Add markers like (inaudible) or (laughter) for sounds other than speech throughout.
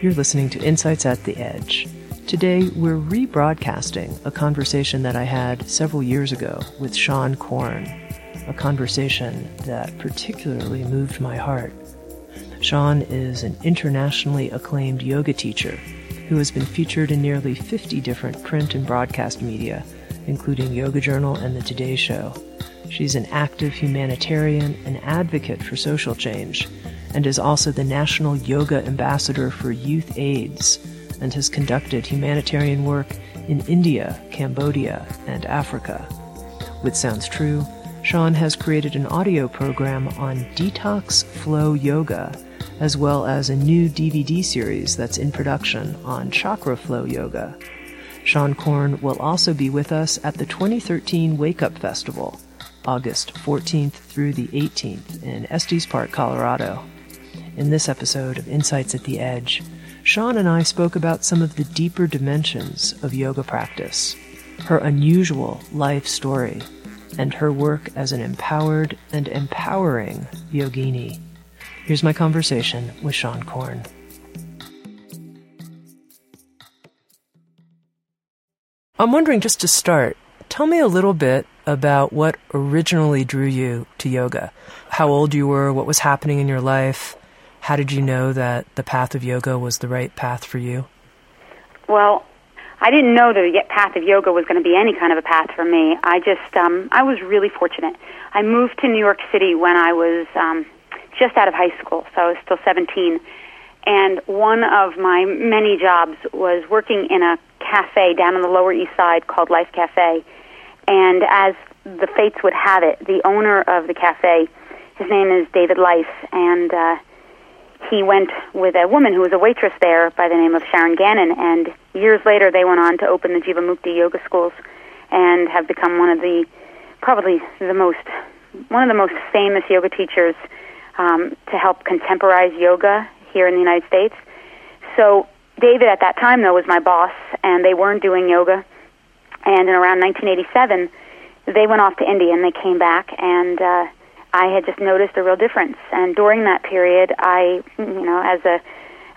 You're listening to Insights at the Edge. Today, we're rebroadcasting a conversation that I had several years ago with Seane Corn, a conversation that particularly moved my heart. Seane is an internationally acclaimed yoga teacher who has been featured in nearly 50 different print and broadcast media, including Yoga Journal and The Today Show. She's an active humanitarian and advocate for social change and is also the National Yoga Ambassador for Youth AIDS and has conducted humanitarian work in India, Cambodia, and Africa. With Sounds True, Seane has created an audio program on detox flow yoga, as well as a new DVD series that's in production on chakra flow yoga. Seane Corn will also be with us at the 2013 Wake Up Festival, August 14th through the 18th in Estes Park, Colorado. In this episode of Insights at the Edge, Seane and I spoke about some of the deeper dimensions of yoga practice, her unusual life story, and her work as an empowered and empowering yogini. Here's my conversation with Seane Corn. I'm wondering, just to start, tell me a little bit about what originally drew you to yoga. How old you were, what was happening in your life, how did you know that the path of yoga was the right path for you? Well, I didn't know that the path of yoga was going to be any kind of a path for me. I just, um, I was really fortunate. I moved to New York City when I was um, just out of high school, so I was still 17. And one of my many jobs was working in a cafe down on the Lower East Side called Life Cafe. And as the fates would have it, the owner of the cafe, his name is David Life, and uh, he went with a woman who was a waitress there by the name of Sharon Gannon, and years later they went on to open the Jivamukti yoga schools and have become one of the probably the most one of the most famous yoga teachers um, to help contemporize yoga here in the United States. So David at that time though was my boss, and they weren't doing yoga. And in around 1987, they went off to India and they came back and. Uh, I had just noticed a real difference. And during that period, I, you know, as a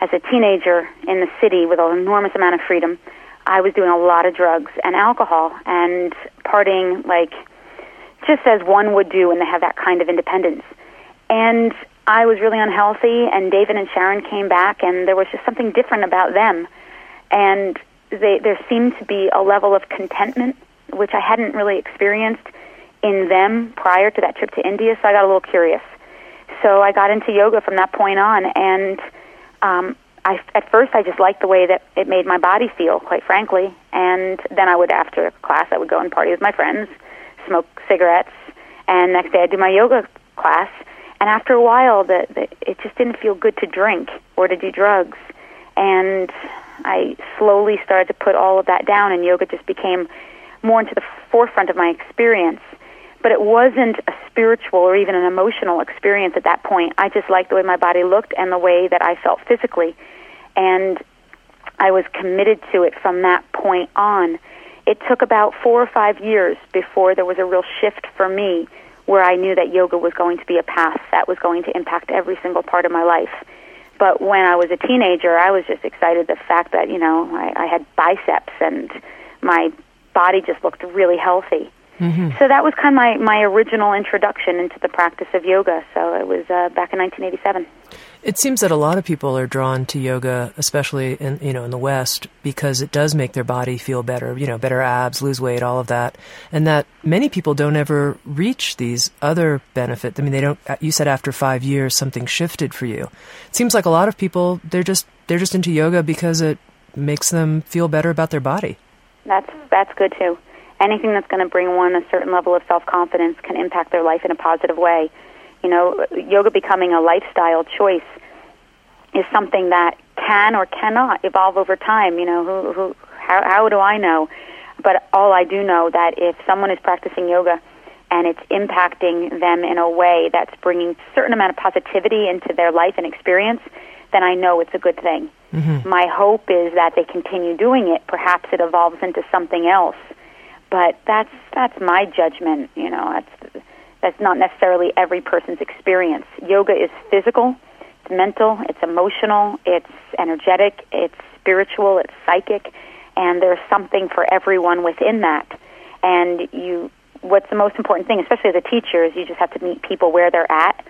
as a teenager in the city with an enormous amount of freedom, I was doing a lot of drugs and alcohol and partying like just as one would do when they have that kind of independence. And I was really unhealthy and David and Sharon came back and there was just something different about them. And they, there seemed to be a level of contentment which I hadn't really experienced in them prior to that trip to India, so I got a little curious. So I got into yoga from that point on, and um, I, at first I just liked the way that it made my body feel, quite frankly. And then I would, after class, I would go and party with my friends, smoke cigarettes, and next day I'd do my yoga class. And after a while, the, the, it just didn't feel good to drink or to do drugs. And I slowly started to put all of that down, and yoga just became more into the forefront of my experience but it wasn't a spiritual or even an emotional experience at that point. I just liked the way my body looked and the way that I felt physically. And I was committed to it from that point on. It took about four or five years before there was a real shift for me where I knew that yoga was going to be a path that was going to impact every single part of my life. But when I was a teenager, I was just excited the fact that, you know, I, I had biceps and my body just looked really healthy. Mm-hmm. So that was kind of my, my original introduction into the practice of yoga. So it was uh, back in 1987. It seems that a lot of people are drawn to yoga, especially in you know in the West, because it does make their body feel better. You know, better abs, lose weight, all of that, and that many people don't ever reach these other benefits. I mean, they don't. Uh, you said after five years something shifted for you. It seems like a lot of people they're just they're just into yoga because it makes them feel better about their body. That's that's good too. Anything that's going to bring one a certain level of self confidence can impact their life in a positive way you know, yoga becoming a lifestyle choice is something that can or cannot evolve over time. You know, who, who, how, how do I know? But all I do know that if someone is practicing yoga and it's impacting them in a way that's bringing a certain amount of positivity into their life and experience, then I know it's a good thing. Mm-hmm. My hope is that they continue doing it. Perhaps it evolves into something else. But that's that's my judgment. You know, that's that's not necessarily every person's experience. Yoga is physical, it's mental, it's emotional, it's energetic, it's spiritual, it's psychic, and there's something for everyone within that. And you, what's the most important thing, especially as a teacher, is you just have to meet people where they're at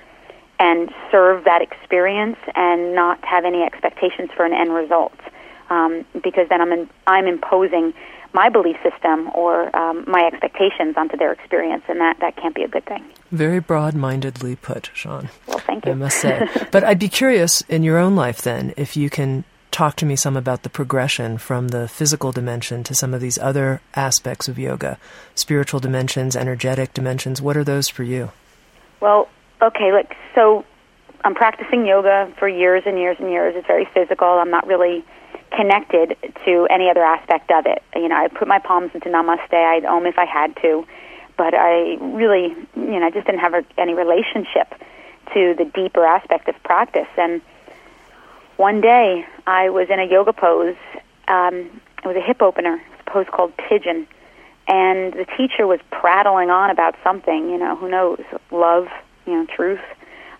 and serve that experience and not have any expectations for an end result. Um, because then I'm in, I'm imposing my belief system or um, my expectations onto their experience, and that, that can't be a good thing. Very broad mindedly put, Seane. Well, thank you. I must say. (laughs) but I'd be curious in your own life then if you can talk to me some about the progression from the physical dimension to some of these other aspects of yoga spiritual dimensions, energetic dimensions. What are those for you? Well, okay, look, so I'm practicing yoga for years and years and years. It's very physical. I'm not really connected to any other aspect of it. You know, I put my palms into namaste. I'd om if I had to, but I really, you know, I just didn't have any relationship to the deeper aspect of practice. And one day I was in a yoga pose. Um, it was a hip opener, a pose called pigeon. And the teacher was prattling on about something, you know, who knows, love, you know, truth.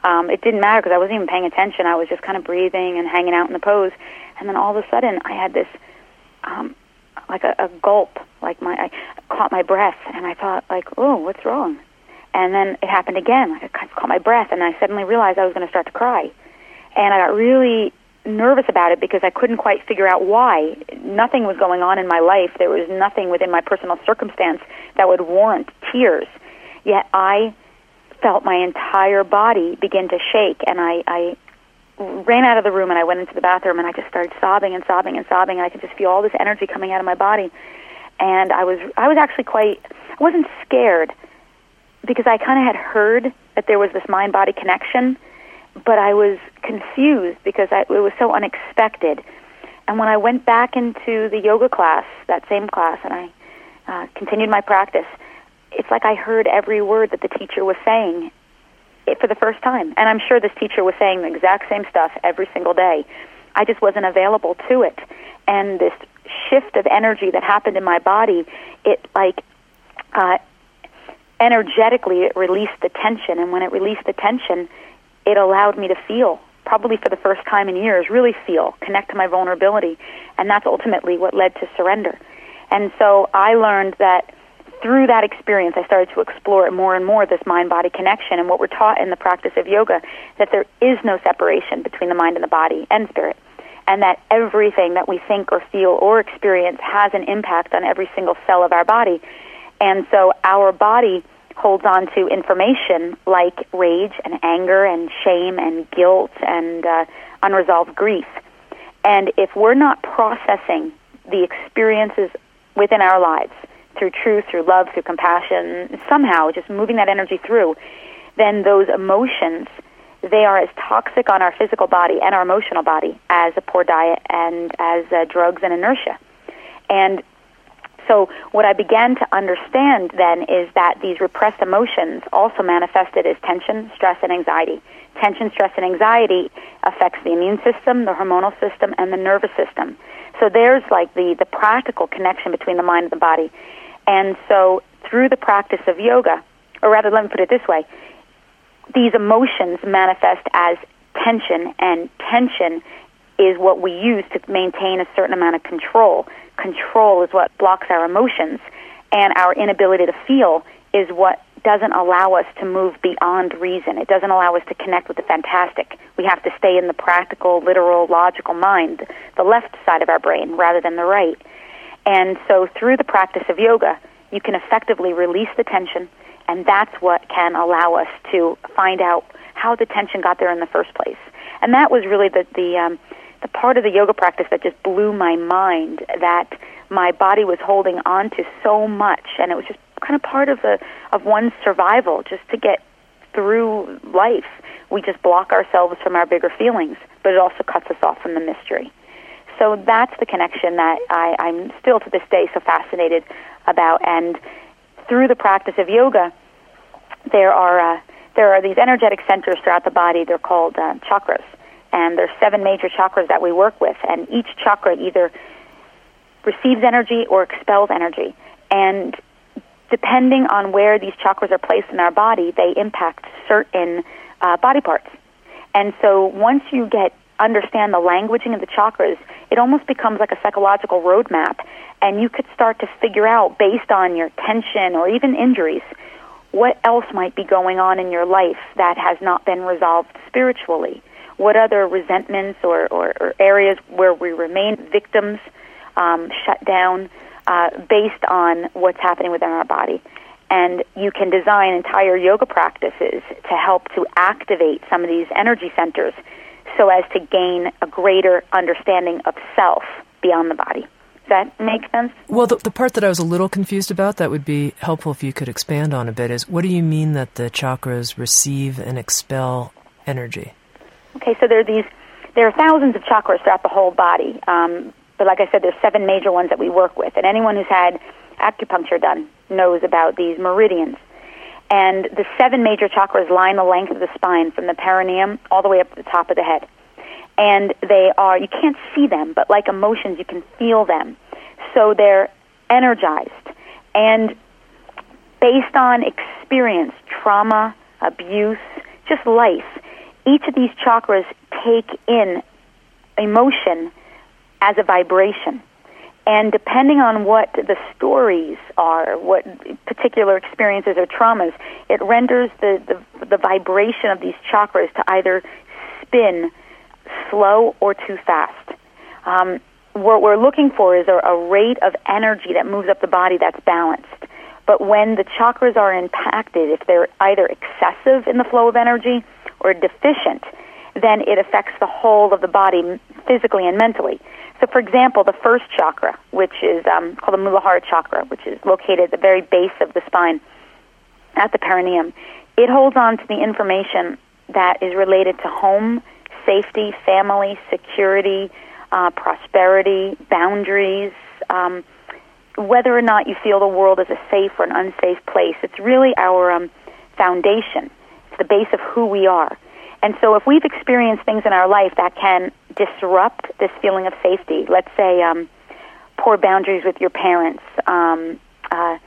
Um, it didn't matter because I wasn't even paying attention. I was just kind of breathing and hanging out in the pose and then all of a sudden I had this um, like a, a gulp, like my I caught my breath, and I thought like, oh, what's wrong? And then it happened again. Like I caught my breath, and I suddenly realized I was going to start to cry, and I got really nervous about it because I couldn't quite figure out why. Nothing was going on in my life. There was nothing within my personal circumstance that would warrant tears. Yet I felt my entire body begin to shake, and I, I ran out of the room and I went into the bathroom and I just started sobbing and sobbing and sobbing and I could just feel all this energy coming out of my body. And I was I was actually quite I wasn't scared because I kind of had heard that there was this mind body connection, but I was confused because I, it was so unexpected. And when I went back into the yoga class, that same class, and I uh, continued my practice, it's like I heard every word that the teacher was saying, for the first time. And I'm sure this teacher was saying the exact same stuff every single day. I just wasn't available to it. And this shift of energy that happened in my body, it like uh, energetically it released the tension. And when it released the tension, it allowed me to feel, probably for the first time in years, really feel, connect to my vulnerability. And that's ultimately what led to surrender. And so I learned that through that experience, I started to explore it more and more this mind body connection and what we're taught in the practice of yoga that there is no separation between the mind and the body and spirit, and that everything that we think or feel or experience has an impact on every single cell of our body. And so our body holds on to information like rage and anger and shame and guilt and uh, unresolved grief. And if we're not processing the experiences within our lives, through truth, through love, through compassion, somehow just moving that energy through, then those emotions, they are as toxic on our physical body and our emotional body as a poor diet and as uh, drugs and inertia. And so what I began to understand then is that these repressed emotions also manifested as tension, stress, and anxiety. Tension, stress, and anxiety affects the immune system, the hormonal system, and the nervous system. So there's like the, the practical connection between the mind and the body. And so through the practice of yoga, or rather, let me put it this way, these emotions manifest as tension, and tension is what we use to maintain a certain amount of control. Control is what blocks our emotions, and our inability to feel is what doesn't allow us to move beyond reason. It doesn't allow us to connect with the fantastic. We have to stay in the practical, literal, logical mind, the left side of our brain, rather than the right. And so through the practice of yoga, you can effectively release the tension, and that's what can allow us to find out how the tension got there in the first place. And that was really the the um, the part of the yoga practice that just blew my mind. That my body was holding on to so much, and it was just kind of part of the of one's survival, just to get through life. We just block ourselves from our bigger feelings, but it also cuts us off from the mystery. So that's the connection that I, I'm still to this day so fascinated about. And through the practice of yoga, there are uh, there are these energetic centers throughout the body. They're called uh, chakras, and there's seven major chakras that we work with. And each chakra either receives energy or expels energy. And depending on where these chakras are placed in our body, they impact certain uh, body parts. And so once you get understand the languaging of the chakras, it almost becomes like a psychological roadmap, and you could start to figure out based on your tension or even injuries what else might be going on in your life that has not been resolved spiritually. What other resentments or, or, or areas where we remain victims, um, shut down, uh, based on what's happening within our body. And you can design entire yoga practices to help to activate some of these energy centers so as to gain a greater understanding of self beyond the body. Does that make sense? Well, the, the part that I was a little confused about that would be helpful if you could expand on a bit is what do you mean that the chakras receive and expel energy? Okay, so there are these, there are thousands of chakras throughout the whole body. Um, but like I said, there's seven major ones that we work with, and anyone who's had acupuncture done knows about these meridians. And the seven major chakras line the length of the spine from the perineum all the way up to the top of the head. And they are, you can't see them, but like emotions, you can feel them. So they're energized. And based on experience, trauma, abuse, just life, each of these chakras take in emotion as a vibration. And depending on what the stories are, what particular experiences or traumas, it renders the, the, the vibration of these chakras to either spin slow or too fast. Um, what we're looking for is a, a rate of energy that moves up the body that's balanced. But when the chakras are impacted, if they're either excessive in the flow of energy or deficient, then it affects the whole of the body physically and mentally. So, for example, the first chakra, which is um, called the Muladhara chakra, which is located at the very base of the spine, at the perineum, it holds on to the information that is related to home, safety, family, security, uh, prosperity, boundaries, um, whether or not you feel the world is a safe or an unsafe place. It's really our um, foundation. It's the base of who we are. And so if we've experienced things in our life that can disrupt this feeling of safety, let's say um, poor boundaries with your parents, um, uh,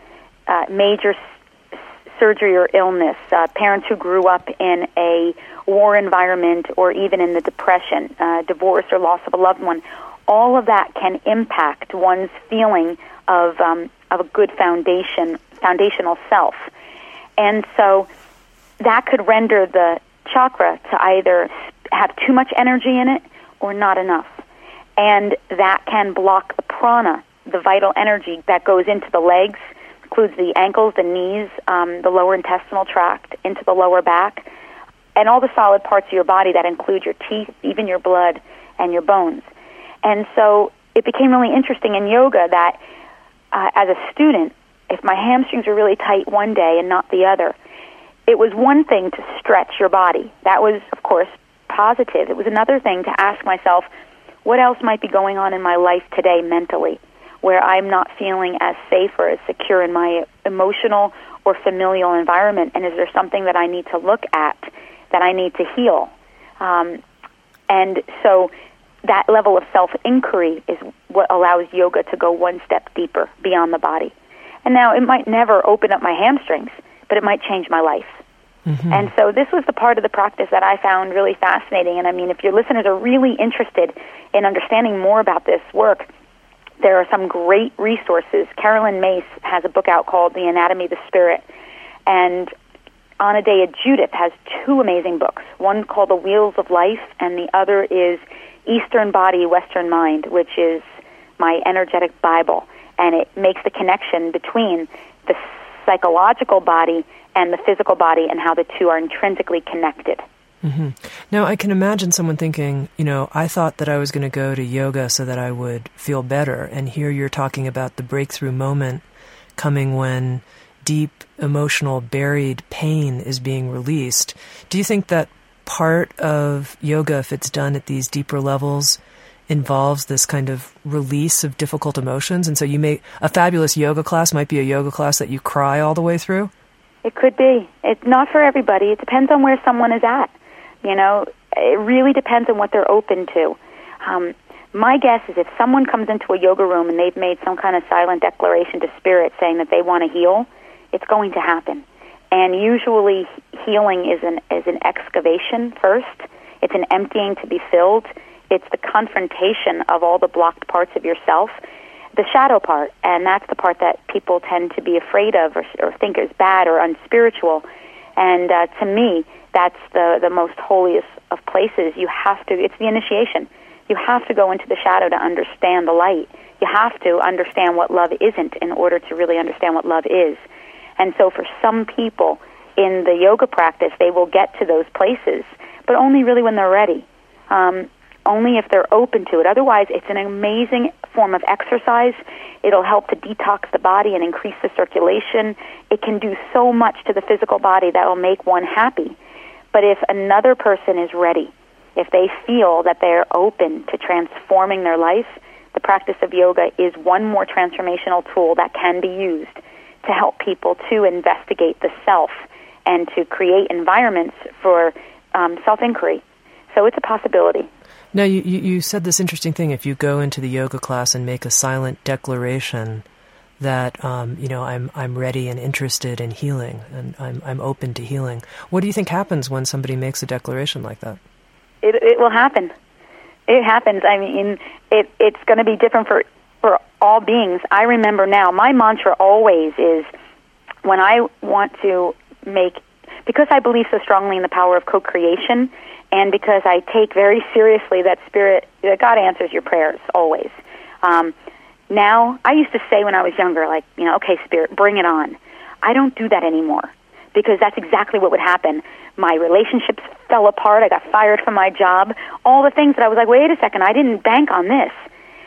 uh, major s- surgery or illness, uh, parents who grew up in a war environment or even in the depression, uh, divorce or loss of a loved one, all of that can impact one's feeling of um, of a good foundation, foundational self, and so that could render the chakra to either have too much energy in it or not enough. And that can block the prana, the vital energy that goes into the legs, includes the ankles, the knees, um, the lower intestinal tract, into the lower back, and all the solid parts of your body that include your teeth, even your blood, and your bones. And so it became really interesting in yoga that uh, as a student, if my hamstrings were really tight one day and not the other, it was one thing to stretch your body. That was, of course, positive. It was another thing to ask myself, what else might be going on in my life today mentally where I'm not feeling as safe or as secure in my emotional or familial environment? And is there something that I need to look at that I need to heal? Um, and so that level of self inquiry is what allows yoga to go one step deeper beyond the body. And now it might never open up my hamstrings, but it might change my life. Mm-hmm. And so this was the part of the practice that I found really fascinating. And I mean, if your listeners are really interested in understanding more about this work, there are some great resources. Caroline Myss has a book out called The Anatomy of the Spirit. And Anodea Judith has two amazing books. One called The Wheels of Life, and the other is Eastern Body, Western Mind, which is my energetic Bible. And it makes the connection between the psychological body and the physical body and how the two are intrinsically connected. Mm-hmm. Now, I can imagine someone thinking, you know, I thought that I was going to go to yoga so that I would feel better. And here you're talking about the breakthrough moment coming when deep emotional buried pain is being released. Do you think that part of yoga, if it's done at these deeper levels, involves this kind of release of difficult emotions? And so you may, a fabulous yoga class might be a yoga class that you cry all the way through? It could be. It's not for everybody. It depends on where someone is at. You know, it really depends on what they're open to. Um, my guess is if someone comes into a yoga room and they've made some kind of silent declaration to spirit saying that they want to heal, it's going to happen. And usually healing is an is an excavation first. It's an emptying to be filled. It's the confrontation of all the blocked parts of yourself, the shadow part, and that's the part that people tend to be afraid of or, or think is bad or unspiritual. And uh, to me, that's the the most holiest of places. You have to. It's the initiation. You have to go into the shadow to understand the light. You have to understand what love isn't in order to really understand what love is. And so for some people in the yoga practice, they will get to those places, but only really when they're ready. Um, only if they're open to it. Otherwise, it's an amazing form of exercise. It'll help to detox the body and increase the circulation. It can do so much to the physical body that will make one happy. But if another person is ready, if they feel that they're open to transforming their life, the practice of yoga is one more transformational tool that can be used to help people to investigate the self and to create environments for um, self inquiry. So it's a possibility. Now, you, you said this interesting thing. If you go into the yoga class and make a silent declaration that um, you know I'm I'm ready and interested in healing and I'm I'm open to healing. What do you think happens when somebody makes a declaration like that? It it will happen. It happens. I mean, it it's going to be different for for all beings. I remember now, my mantra always is when I want to make, because I believe so strongly in the power of co creation, and because I take very seriously that spirit, that God answers your prayers always. Um, now, I used to say when I was younger, like, you know, okay, spirit, bring it on. I don't do that anymore because that's exactly what would happen. My relationships fell apart. I got fired from my job. All the things that I was like, wait a second, I didn't bank on this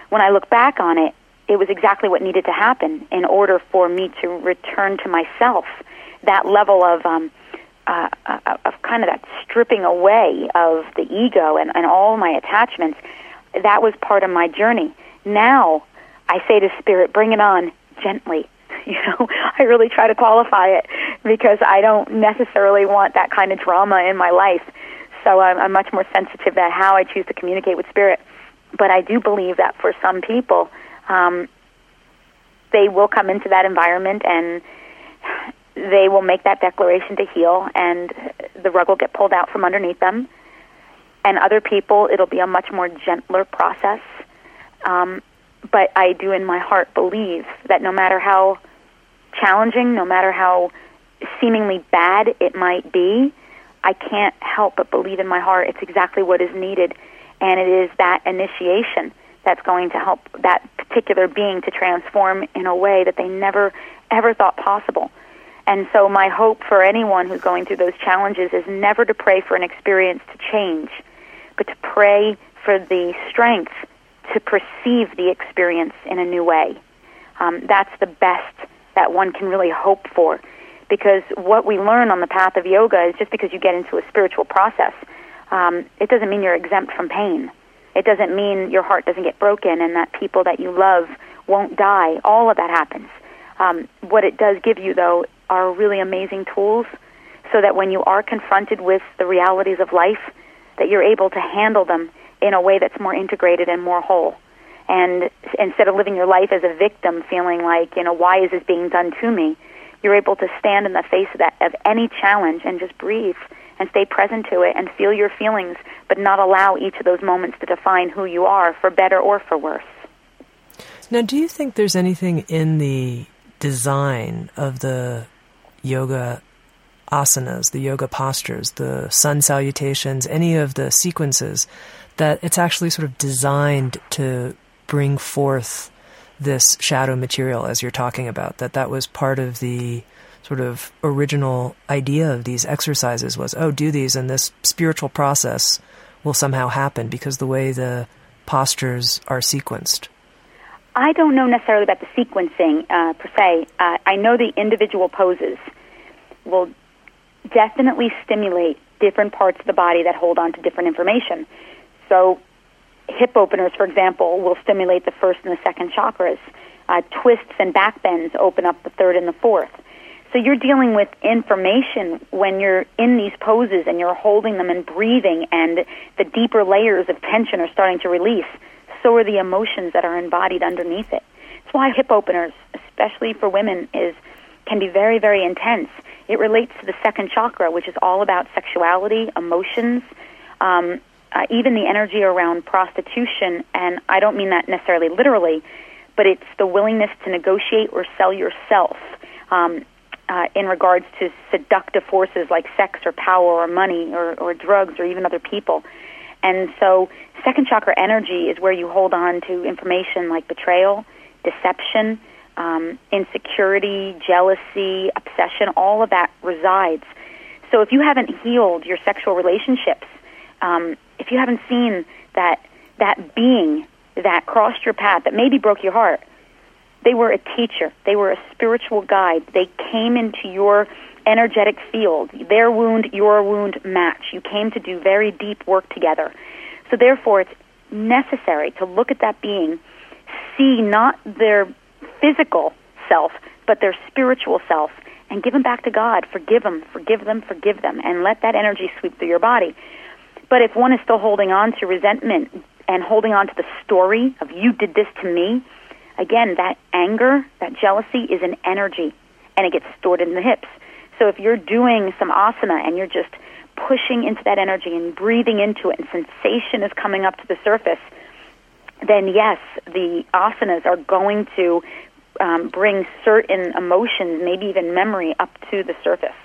when I look back on it, it was exactly what needed to happen in order for me to return to myself. That level of um, uh, uh, of kind of that stripping away of the ego and, and all my attachments. That was part of my journey. Now I say to spirit, bring it on gently. (laughs) You know, I really try to qualify it because I don't necessarily want that kind of drama in my life. So I'm, I'm much more sensitive to how I choose to communicate with spirit but I do believe that for some people, um, they will come into that environment and they will make that declaration to heal, and the rug will get pulled out from underneath them. And other people, it'll be a much more gentler process. Um, but I do, in my heart, believe that no matter how challenging, no matter how seemingly bad it might be, I can't help but believe in my heart it's exactly what is needed and it is that initiation that's going to help that particular being to transform in a way that they never ever thought possible. And so my hope for anyone who's going through those challenges is never to pray for an experience to change, but to pray for the strength to perceive the experience in a new way. Um, that's the best that one can really hope for. Because what we learn on the path of yoga is just because you get into a spiritual process um, it doesn't mean you're exempt from pain. It doesn't mean your heart doesn't get broken and that people that you love won't die. All of that happens. Um, what it does give you, though, are really amazing tools so that when you are confronted with the realities of life, that you're able to handle them in a way that's more integrated and more whole. And instead of living your life as a victim, feeling like, you know, why is this being done to me? You're able to stand in the face of that of any challenge and just breathe and stay present to it and feel your feelings, but not allow each of those moments to define who you are, for better or for worse. Now, do you think there's anything in the design of the yoga asanas, the yoga postures, the sun salutations, any of the sequences, that it's actually sort of designed to bring forth this shadow material as you're talking about, that that was part of the sort of original idea of these exercises was, oh, do these and this spiritual process will somehow happen because the way the postures are sequenced. I don't know necessarily about the sequencing uh, per se. Uh, I know the individual poses will definitely stimulate different parts of the body that hold on to different information. So, hip openers, for example, will stimulate the first and the second chakras. Uh, twists and back bends open up the third and the fourth. So you're dealing with information when you're in these poses and you're holding them and breathing, and the deeper layers of tension are starting to release so are the emotions that are embodied underneath it. That's why hip openers, especially for women, is can be very, very intense. It relates to the second chakra, which is all about sexuality, emotions, um, uh, even the energy around prostitution. And I don't mean that necessarily literally, but it's the willingness to negotiate or sell yourself um, uh, in regards to seductive forces like sex or power or money or, or drugs or even other people. And so, second chakra energy is where you hold on to information like betrayal, deception, um, insecurity, jealousy, obsession, all of that resides. So, if you haven't healed your sexual relationships, um, if you haven't seen that that being that crossed your path, that maybe broke your heart, they were a teacher, they were a spiritual guide. They came into your energetic field. Their wound, your wound match. You came to do very deep work together. So therefore, it's necessary to look at that being, see not their physical self, but their spiritual self, and give them back to God. Forgive them, forgive them, forgive them, and let that energy sweep through your body. But if one is still holding on to resentment and holding on to the story of you did this to me, again, that anger, that jealousy is an energy, and it gets stored in the hips. So if you're doing some asana and you're just pushing into that energy and breathing into it and sensation is coming up to the surface, then yes, the asanas are going to um, bring certain emotions, maybe even memory, up to the surface.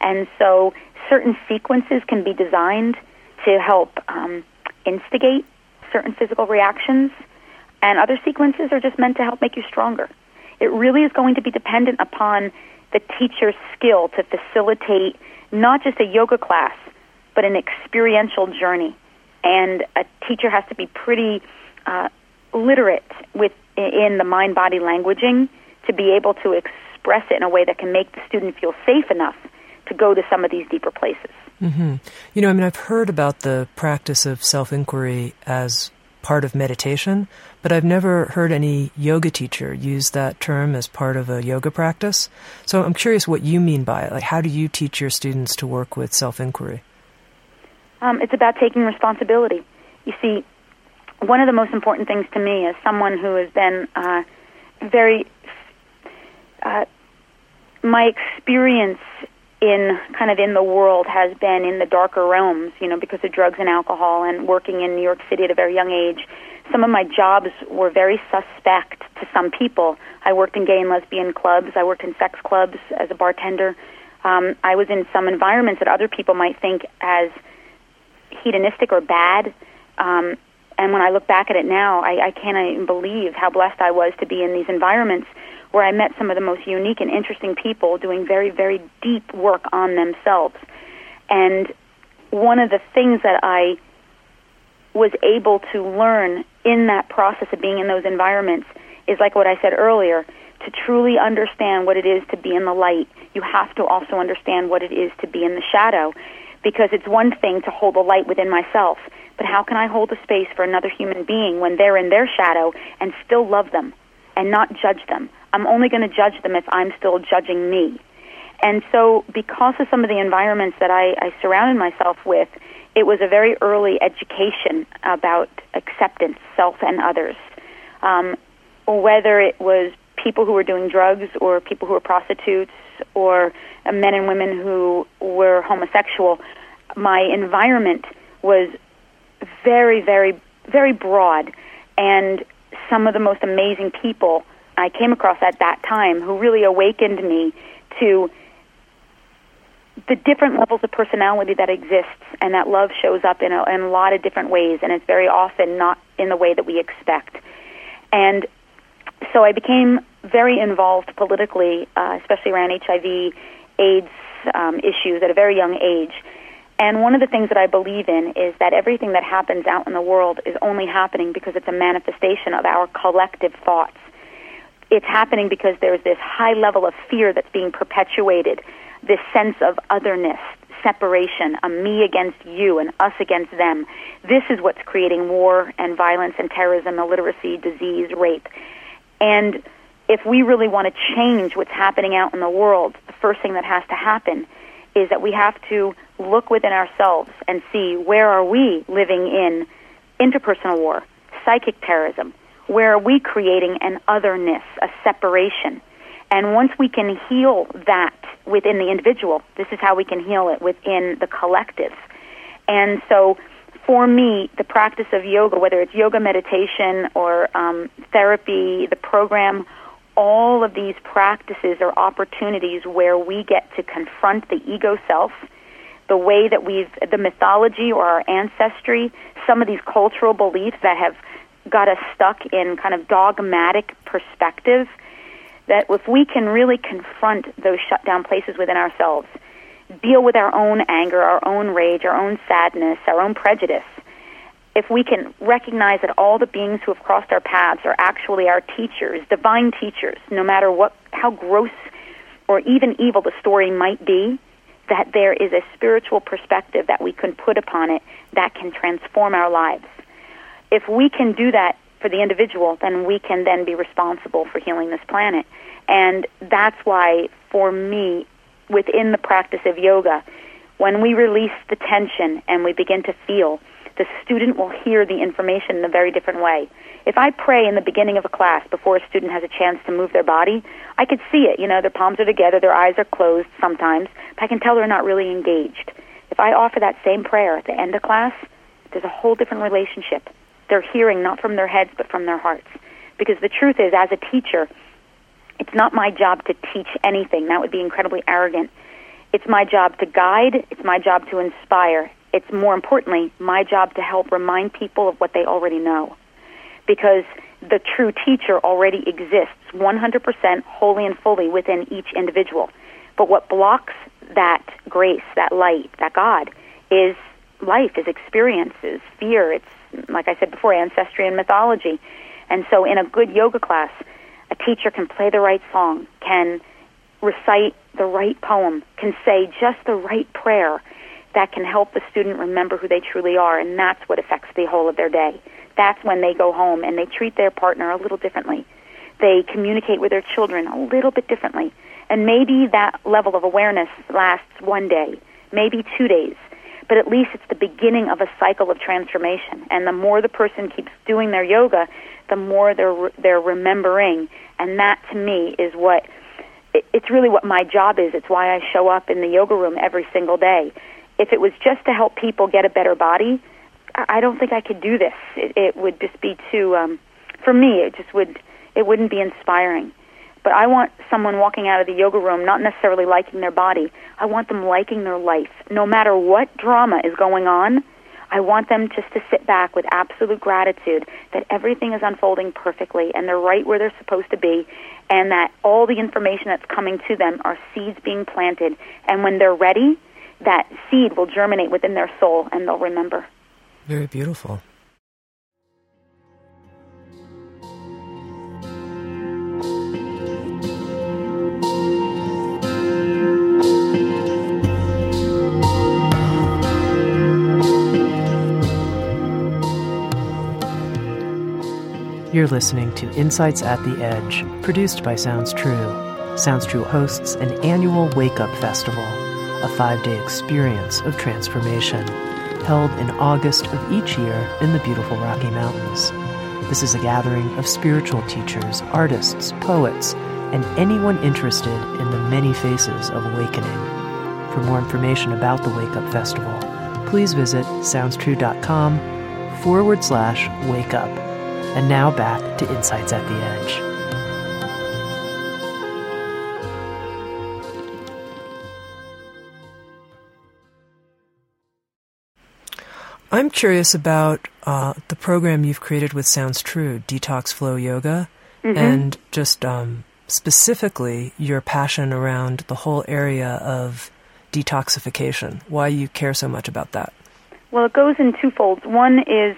And so certain sequences can be designed to help um, instigate certain physical reactions, and other sequences are just meant to help make you stronger. It really is going to be dependent upon the teacher's skill to facilitate not just a yoga class, but an experiential journey. And a teacher has to be pretty uh, literate with in the mind-body languaging to be able to express it in a way that can make the student feel safe enough to go to some of these deeper places. Mm-hmm. You know, I mean, I've heard about the practice of self-inquiry as part of meditation, but I've never heard any yoga teacher use that term as part of a yoga practice. So I'm curious what you mean by it. Like, how do you teach your students to work with self inquiry? Um, it's about taking responsibility. You see, one of the most important things to me as someone who has been uh, very, uh, my experience in kind of in the world has been in the darker realms, you know, because of drugs and alcohol and working in New York City at a very young age. Some of my jobs were very suspect to some people. I worked in gay and lesbian clubs. I worked in sex clubs as a bartender. Um, I was in some environments that other people might think as hedonistic or bad. Um, and when I look back at it now, I, I can't even believe how blessed I was to be in these environments where I met some of the most unique and interesting people doing very, very deep work on themselves. And one of the things that I was able to learn in that process of being in those environments is like what I said earlier to truly understand what it is to be in the light, you have to also understand what it is to be in the shadow. Because it's one thing to hold the light within myself, but how can I hold a space for another human being when they're in their shadow and still love them and not judge them? I'm only going to judge them if I'm still judging me. And so, because of some of the environments that I, I surrounded myself with, it was a very early education about acceptance, self and others. Um, whether it was people who were doing drugs or people who were prostitutes or men and women who were homosexual, my environment was very, very, very broad. And some of the most amazing people I came across at that time who really awakened me to the different levels of personality that exists, and that love shows up in a, in a lot of different ways, and it's very often not in the way that we expect. And so I became very involved politically, uh, especially around HIV, AIDS um, issues at a very young age. And one of the things that I believe in is that everything that happens out in the world is only happening because it's a manifestation of our collective thoughts. It's happening because there's this high level of fear that's being perpetuated, this sense of otherness, separation, a me against you and us against them. This is what's creating war and violence and terrorism, illiteracy, disease, rape. And if we really want to change what's happening out in the world, the first thing that has to happen is that we have to look within ourselves and see where are we living in interpersonal war, psychic terrorism, where are we creating an otherness, a separation. And once we can heal that within the individual, this is how we can heal it within the collective. And so for me, the practice of yoga, whether it's yoga meditation or um, therapy, the program, all of these practices are opportunities where we get to confront the ego self, the way that we've, the mythology or our ancestry, some of these cultural beliefs that have got us stuck in kind of dogmatic perspectives. That if we can really confront those shut down places within ourselves, deal with our own anger, our own rage, our own sadness, our own prejudice, if we can recognize that all the beings who have crossed our paths are actually our teachers, divine teachers, no matter what how gross or even evil the story might be, that there is a spiritual perspective that we can put upon it that can transform our lives. If we can do that for the individual, then we can then be responsible for healing this planet. And that's why, for me, within the practice of yoga, when we release the tension and we begin to feel, the student will hear the information in a very different way. If I pray in the beginning of a class before a student has a chance to move their body, I could see it. You know, their palms are together, their eyes are closed sometimes, but I can tell they're not really engaged. If I offer that same prayer at the end of class, there's a whole different relationship. They're hearing not from their heads, but from their hearts. Because the truth is, as a teacher, it's not my job to teach anything. That would be incredibly arrogant. It's my job to guide, it's my job to inspire, it's more importantly my job to help remind people of what they already know. Because the true teacher already exists 100% wholly and fully within each individual. But what blocks that grace, that light, that God, is life, is experiences, fear. It's, like I said before, ancestry and mythology. And so in a good yoga class, a teacher can play the right song, can recite the right poem, can say just the right prayer, that can help the student remember who they truly are, and that's what affects the whole of their day. That's when they go home and they treat their partner a little differently. They communicate with their children a little bit differently. And maybe that level of awareness lasts one day, maybe two days, but at least it's the beginning of a cycle of transformation. And the more the person keeps doing their yoga, the more they're they're remembering. And that to me is what it's really what my job is. It's why I show up in the yoga room every single day if it was just to help people get a better body, I don't think I could do this. It, it would just be too, um, for me, it just would, it wouldn't be inspiring. But I want someone walking out of the yoga room not necessarily liking their body. I want them liking their life. No matter what drama is going on, I want them just to sit back with absolute gratitude that everything is unfolding perfectly and they're right where they're supposed to be and that all the information that's coming to them are seeds being planted. And when they're ready, that seed will germinate within their soul and they'll remember. Very beautiful. You're listening to Insights at the Edge, produced by Sounds True. Sounds True hosts an annual Wake Up Festival a five day experience of transformation, held in August of each year in the beautiful Rocky Mountains. This is a gathering of spiritual teachers, artists, poets, and anyone interested in the many faces of awakening. For more information about the Wake Up Festival, please visit soundstrue.com forward slash wake up. And now back to Insights at the Edge. I'm curious about uh, the program you've created with Sounds True, Detox Flow Yoga, mm-hmm. and just um, specifically your passion around the whole area of detoxification, why you care so much about that. Well, it goes in two folds. One is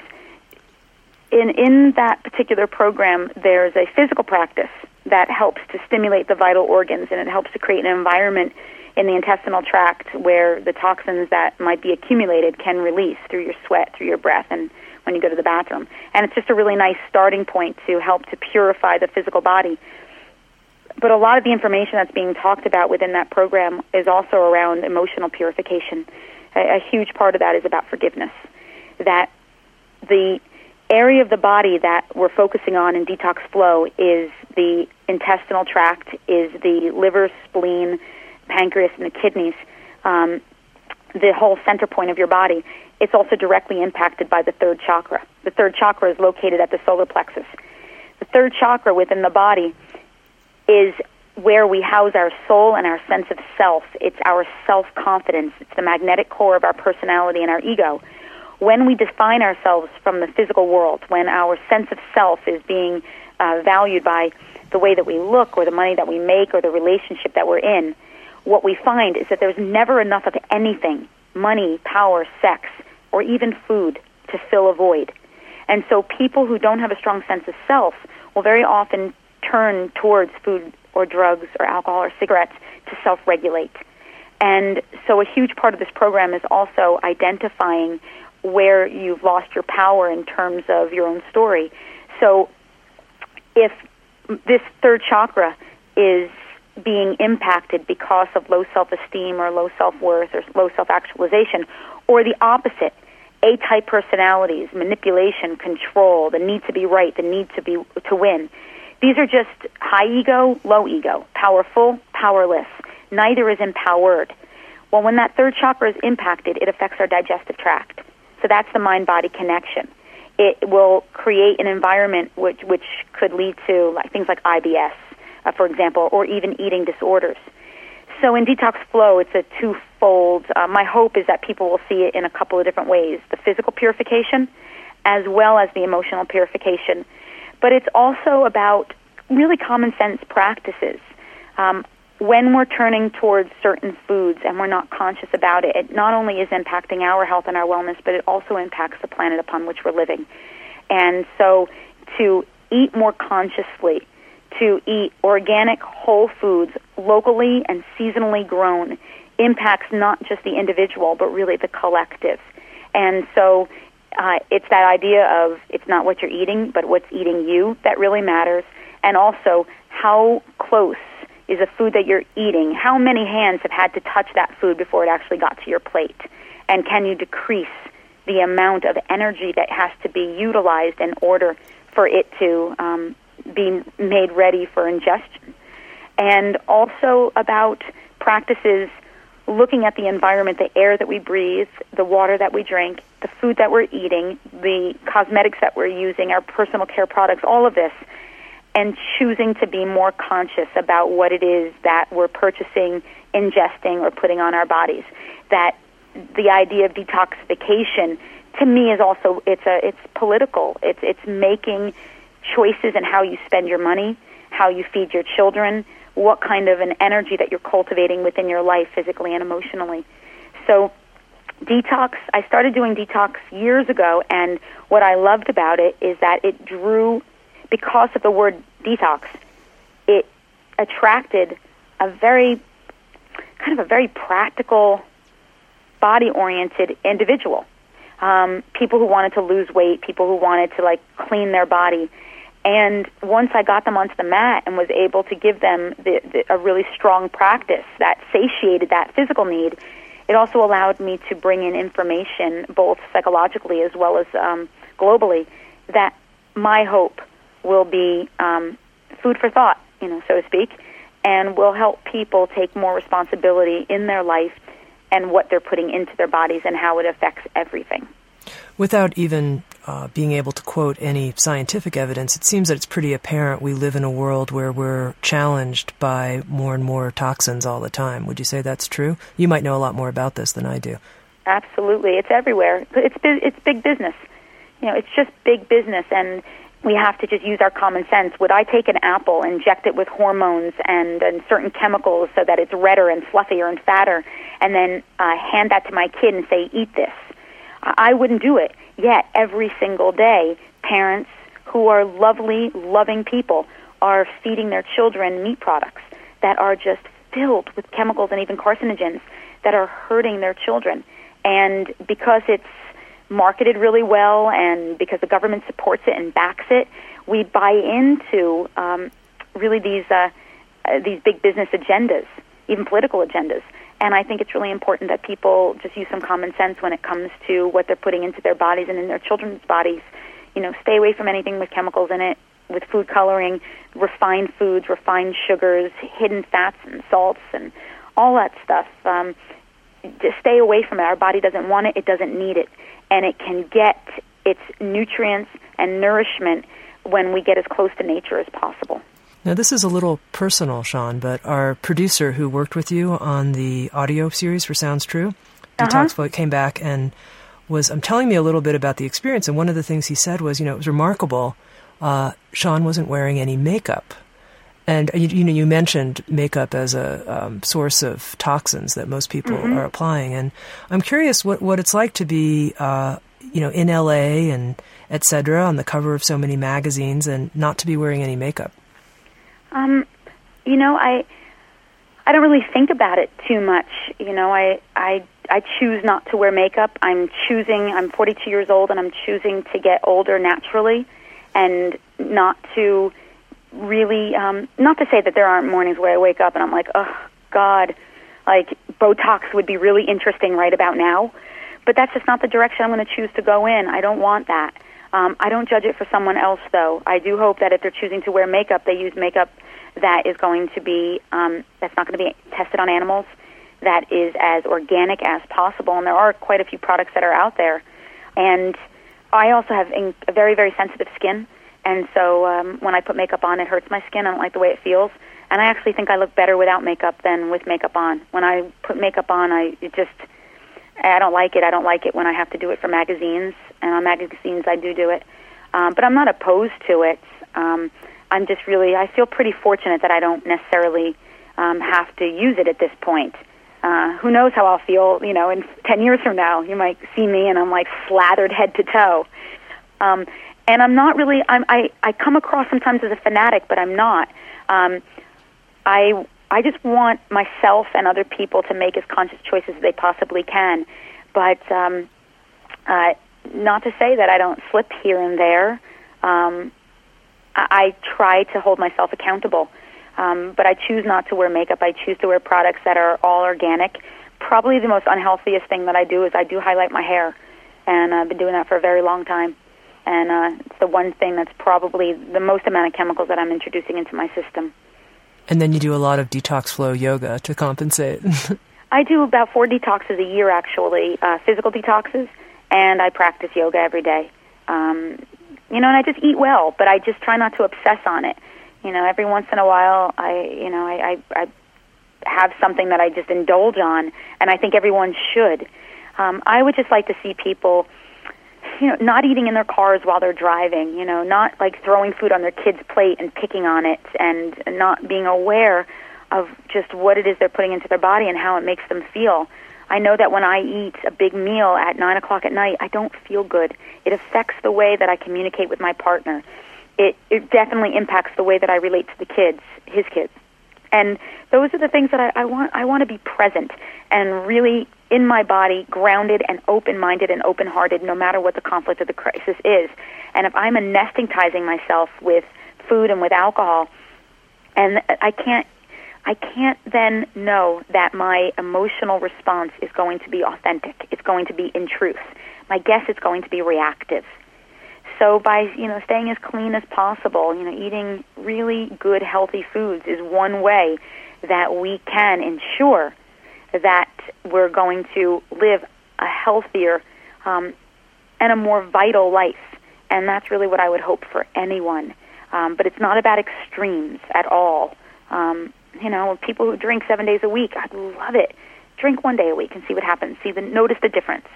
in in that particular program, there's a physical practice that helps to stimulate the vital organs, and it helps to create an environment in the intestinal tract where the toxins that might be accumulated can release through your sweat, through your breath, and when you go to the bathroom. And it's just a really nice starting point to help to purify the physical body. But a lot of the information that's being talked about within that program is also around emotional purification. A, a huge part of that is about forgiveness. That the area of the body that we're focusing on in detox flow is the intestinal tract, is the liver, spleen, pancreas, and the kidneys, um, the whole center point of your body. It's also directly impacted by the third chakra. The third chakra is located at the solar plexus. The third chakra within the body is where we house our soul and our sense of self. It's our self confidence. It's the magnetic core of our personality and our ego. When we define ourselves from the physical world, when our sense of self is being uh, valued by the way that we look or the money that we make or the relationship that we're in, what we find is that there's never enough of anything money, power, sex, or even food to fill a void. And so people who don't have a strong sense of self will very often turn towards food or drugs or alcohol or cigarettes to self regulate. And so a huge part of this program is also identifying where you've lost your power in terms of your own story. So if this third chakra is being impacted because of low self esteem or low self worth or low self actualization, or the opposite, A type personalities, manipulation, control, the need to be right, the need to be to win. These are just high ego, low ego, powerful, powerless. Neither is empowered. Well, when that third chakra is impacted, it affects our digestive tract. So that's the mind body connection. It will create an environment which, which could lead to like, things like IBS, uh, for example, or even eating disorders. So in Detox Flow, it's a twofold. Uh, my hope is that people will see it in a couple of different ways the physical purification as well as the emotional purification. But it's also about really common sense practices. Um, when we're turning towards certain foods and we're not conscious about it, it not only is impacting our health and our wellness, but it also impacts the planet upon which we're living. And so to eat more consciously, to eat organic whole foods locally and seasonally grown impacts not just the individual but really the collective. And so uh, it's that idea of it's not what you're eating but what's eating you that really matters and also how close is a food that you're eating how many hands have had to touch that food before it actually got to your plate and can you decrease the amount of energy that has to be utilized in order for it to um, be made ready for ingestion. And also about practices looking at the environment, the air that we breathe, the water that we drink, the food that we're eating, the cosmetics that we're using, our personal care products, all of this, and choosing to be more conscious about what it is that we're purchasing, ingesting, or putting on our bodies. That the idea of detoxification to me is also it's a it's political. It's it's making choices in how you spend your money, how you feed your children, what kind of an energy that you're cultivating within your life physically and emotionally. So, detox, I started doing detox years ago, and what I loved about it is that it drew, because of the word detox, it attracted a very, kind of a very practical, body oriented individual. Um, people who wanted to lose weight, people who wanted to like clean their body, and once I got them onto the mat and was able to give them the, the, a really strong practice that satiated that physical need, it also allowed me to bring in information, both psychologically as well as um, globally, that my hope will be um, food for thought, you know, so to speak, and will help people take more responsibility in their life and what they're putting into their bodies and how it affects everything. Without even uh, being able to quote any scientific evidence, it seems that it's pretty apparent we live in a world where we're challenged by more and more toxins all the time. Would you say that's true? You might know a lot more about this than I do. Absolutely, it's everywhere. It's it's big business. You know, it's just big business, and we have to just use our common sense. Would I take an apple, inject it with hormones and, and certain chemicals so that it's redder and fluffier and fatter, and then uh, hand that to my kid and say, "Eat this"? I wouldn't do it. Yet every single day, parents who are lovely, loving people are feeding their children meat products that are just filled with chemicals and even carcinogens that are hurting their children. And because it's marketed really well and because the government supports it and backs it, we buy into um, really these uh, uh, these big business agendas, even political agendas. And I think it's really important that people just use some common sense when it comes to what they're putting into their bodies and in their children's bodies. You know, stay away from anything with chemicals in it, with food coloring, refined foods, refined sugars, hidden fats and salts, and all that stuff. Um, just stay away from it. Our body doesn't want it; it doesn't need it, and it can get its nutrients and nourishment when we get as close to nature as possible. Now, this is a little personal, Seane, but our producer who worked with you on the audio series for Sounds True, uh-huh. Detox Flow, came back and was um, telling me a little bit about the experience. And one of the things he said was, you know, it was remarkable. Uh, Seane wasn't wearing any makeup. And you, you, know, you mentioned makeup as a um, source of toxins that most people mm-hmm. are applying, and I'm curious what, what it's like to be, uh, you know, in LA and et cetera, on the cover of so many magazines, and not to be wearing any makeup. Um, you know, I I don't really think about it too much. You know, I I I choose not to wear makeup. I'm choosing. I'm 42 years old, and I'm choosing to get older naturally, and not to really. Um, not to say that there aren't mornings where I wake up and I'm like, oh God, like Botox would be really interesting right about now, but that's just not the direction I'm going to choose to go in. I don't want that. Um, I don't judge it for someone else, though. I do hope that if they're choosing to wear makeup, they use makeup that is going to be um, that's not going to be tested on animals, that is as organic as possible. And there are quite a few products that are out there. And I also have in, very very sensitive skin, and so um, when I put makeup on, it hurts my skin. I don't like the way it feels. And I actually think I look better without makeup than with makeup on. When I put makeup on, I it just I don't like it. I don't like it when I have to do it for magazines, and on magazines I do do it. Um, but I'm not opposed to it. Um, I'm just really I feel pretty fortunate that I don't necessarily um, have to use it at this point. Uh, who knows how I'll feel? You know, in ten years from now, you might see me and I'm like slathered head to toe. Um, and I'm not really. I'm, I I come across sometimes as a fanatic, but I'm not. Um, I I just want myself and other people to make as conscious choices as they possibly can. But um, uh, not to say that I don't slip here and there. Um, I, I try to hold myself accountable. Um, but I choose not to wear makeup. I choose to wear products that are all organic. Probably the most unhealthiest thing that I do is I do highlight my hair, and I've been doing that for a very long time. And uh, it's the one thing that's probably the most amount of chemicals that I'm introducing into my system. And then you do a lot of detox flow yoga to compensate. (laughs) I do about four detoxes a year, actually, uh, physical detoxes, and I practice yoga every day. Um, you know, and I just eat well, but I just try not to obsess on it. You know, every once in a while, I, you know, I, I, I have something that I just indulge on, and I think everyone should. Um, I would just like to see people you know, not eating in their cars while they're driving, you know, not like throwing food on their kid's plate and picking on it and not being aware of just what it is they're putting into their body and how it makes them feel. I know that when I eat a big meal at nine o'clock at night, I don't feel good. It affects the way that I communicate with my partner. It it definitely impacts the way that I relate to the kids, his kids. And those are the things that I, I want I want to be present and really in my body, grounded and open minded and open hearted, no matter what the conflict or the crisis is. And if I'm anesthetizing myself with food and with alcohol, and I can't I can't then know that my emotional response is going to be authentic. It's going to be in truth. My guess is going to be reactive. So by you know staying as clean as possible, you know eating really good healthy foods is one way that we can ensure that we're going to live a healthier um, and a more vital life. And that's really what I would hope for anyone. Um, but it's not about extremes at all. Um, you know, people who drink seven days a week, I'd love it. drink one day a week and see what happens. See the notice the difference.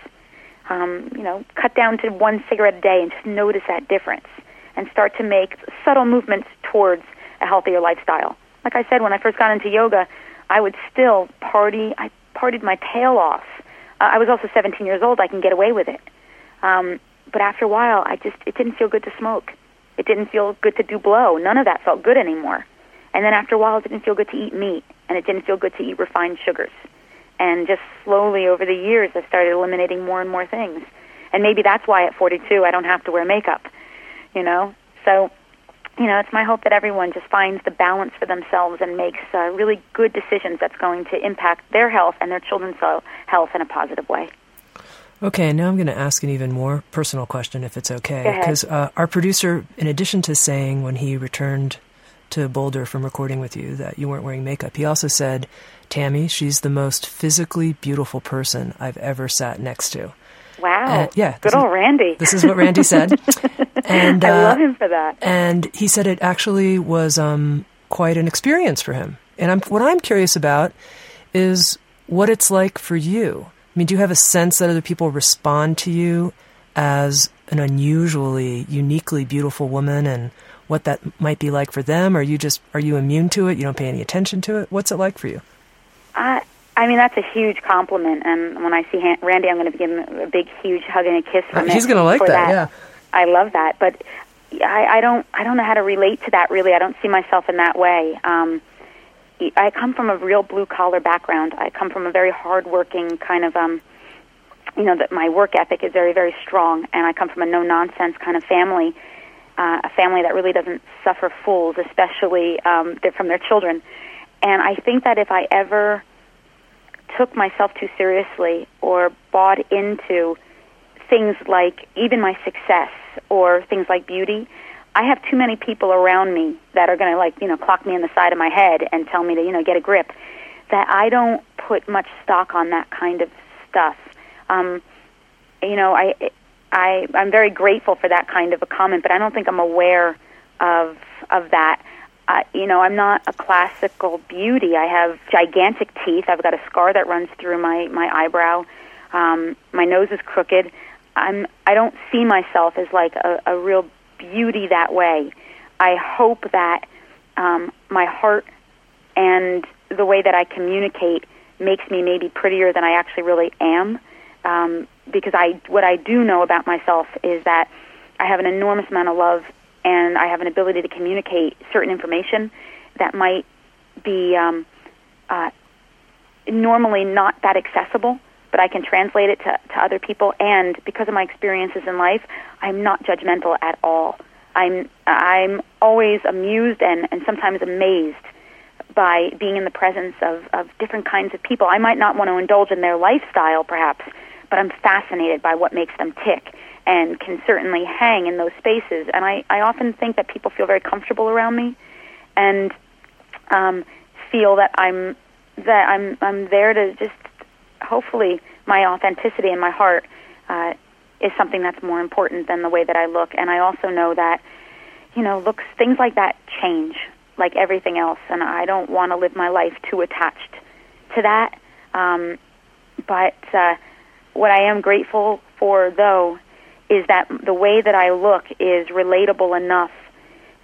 Um, you know, cut down to one cigarette a day and just notice that difference, and start to make subtle movements towards a healthier lifestyle. Like I said, when I first got into yoga, I would still party. I partied my tail off. Uh, I was also 17 years old. I can get away with it. Um, but after a while, I just it didn't feel good to smoke. It didn't feel good to do blow. None of that felt good anymore. And then after a while, it didn't feel good to eat meat, and it didn't feel good to eat refined sugars. And just slowly over the years, I started eliminating more and more things. And maybe that's why at 42 I don't have to wear makeup, you know? So, you know, it's my hope that everyone just finds the balance for themselves and makes uh, really good decisions that's going to impact their health and their children's health in a positive way. Okay, now I'm going to ask an even more personal question, if it's okay. Because uh, our producer, in addition to saying when he returned to Boulder from recording with you that you weren't wearing makeup, he also said, Tami, she's the most physically beautiful person I've ever sat next to. Wow. yeah. Good old Randy. This is what Randy said. (laughs) and uh, I love him for that. And he said it actually was um, quite an experience for him. And I'm, what I'm curious about is what it's like for you I mean, do you have a sense that other people respond to you as an unusually, uniquely beautiful woman and what that might be like for them? Are you just, are you immune to it? You don't pay any attention to it? What's it like for you? I, I mean, that's a huge compliment. And when I see Han- Randy, I'm going to give him a big, huge hug and a kiss from He's going to like that, that, yeah. I love that. But I, I don't, I don't know how to relate to that really. I don't see myself in that way. Um, I come from a real blue collar background. I come from a very hardworking kind of um you know that my work ethic is very very strong and I come from a no nonsense kind of family. Uh, a family that really doesn't suffer fools, especially um, from their children. And I think that if I ever took myself too seriously or bought into things like even my success or things like beauty, I have too many people around me that are going to like you know clock me in the side of my head and tell me to you know get a grip. That I don't put much stock on that kind of stuff. Um, you know, I I I'm very grateful for that kind of a comment, but I don't think I'm aware of of that. Uh, you know, I'm not a classical beauty. I have gigantic teeth. I've got a scar that runs through my my eyebrow. Um, my nose is crooked. I'm I don't see myself as like a, a real beauty that way. I hope that um, my heart and the way that I communicate makes me maybe prettier than I actually really am. Um, because I, what I do know about myself is that I have an enormous amount of love and I have an ability to communicate certain information that might be um, uh, normally not that accessible but I can translate it to, to other people. And because of my experiences in life, I'm not judgmental at all. I'm I'm always amused and, and sometimes amazed by being in the presence of, of different kinds of people. I might not want to indulge in their lifestyle, perhaps, but I'm fascinated by what makes them tick and can certainly hang in those spaces. And I, I often think that people feel very comfortable around me and um, feel that I'm that I'm I'm there to just hopefully my authenticity and my heart uh, is something that's more important than the way that I look. And I also know that, you know, looks things like that change, like everything else. And I don't want to live my life too attached to that. Um, but uh, what I am grateful for, though, is that the way that I look is relatable enough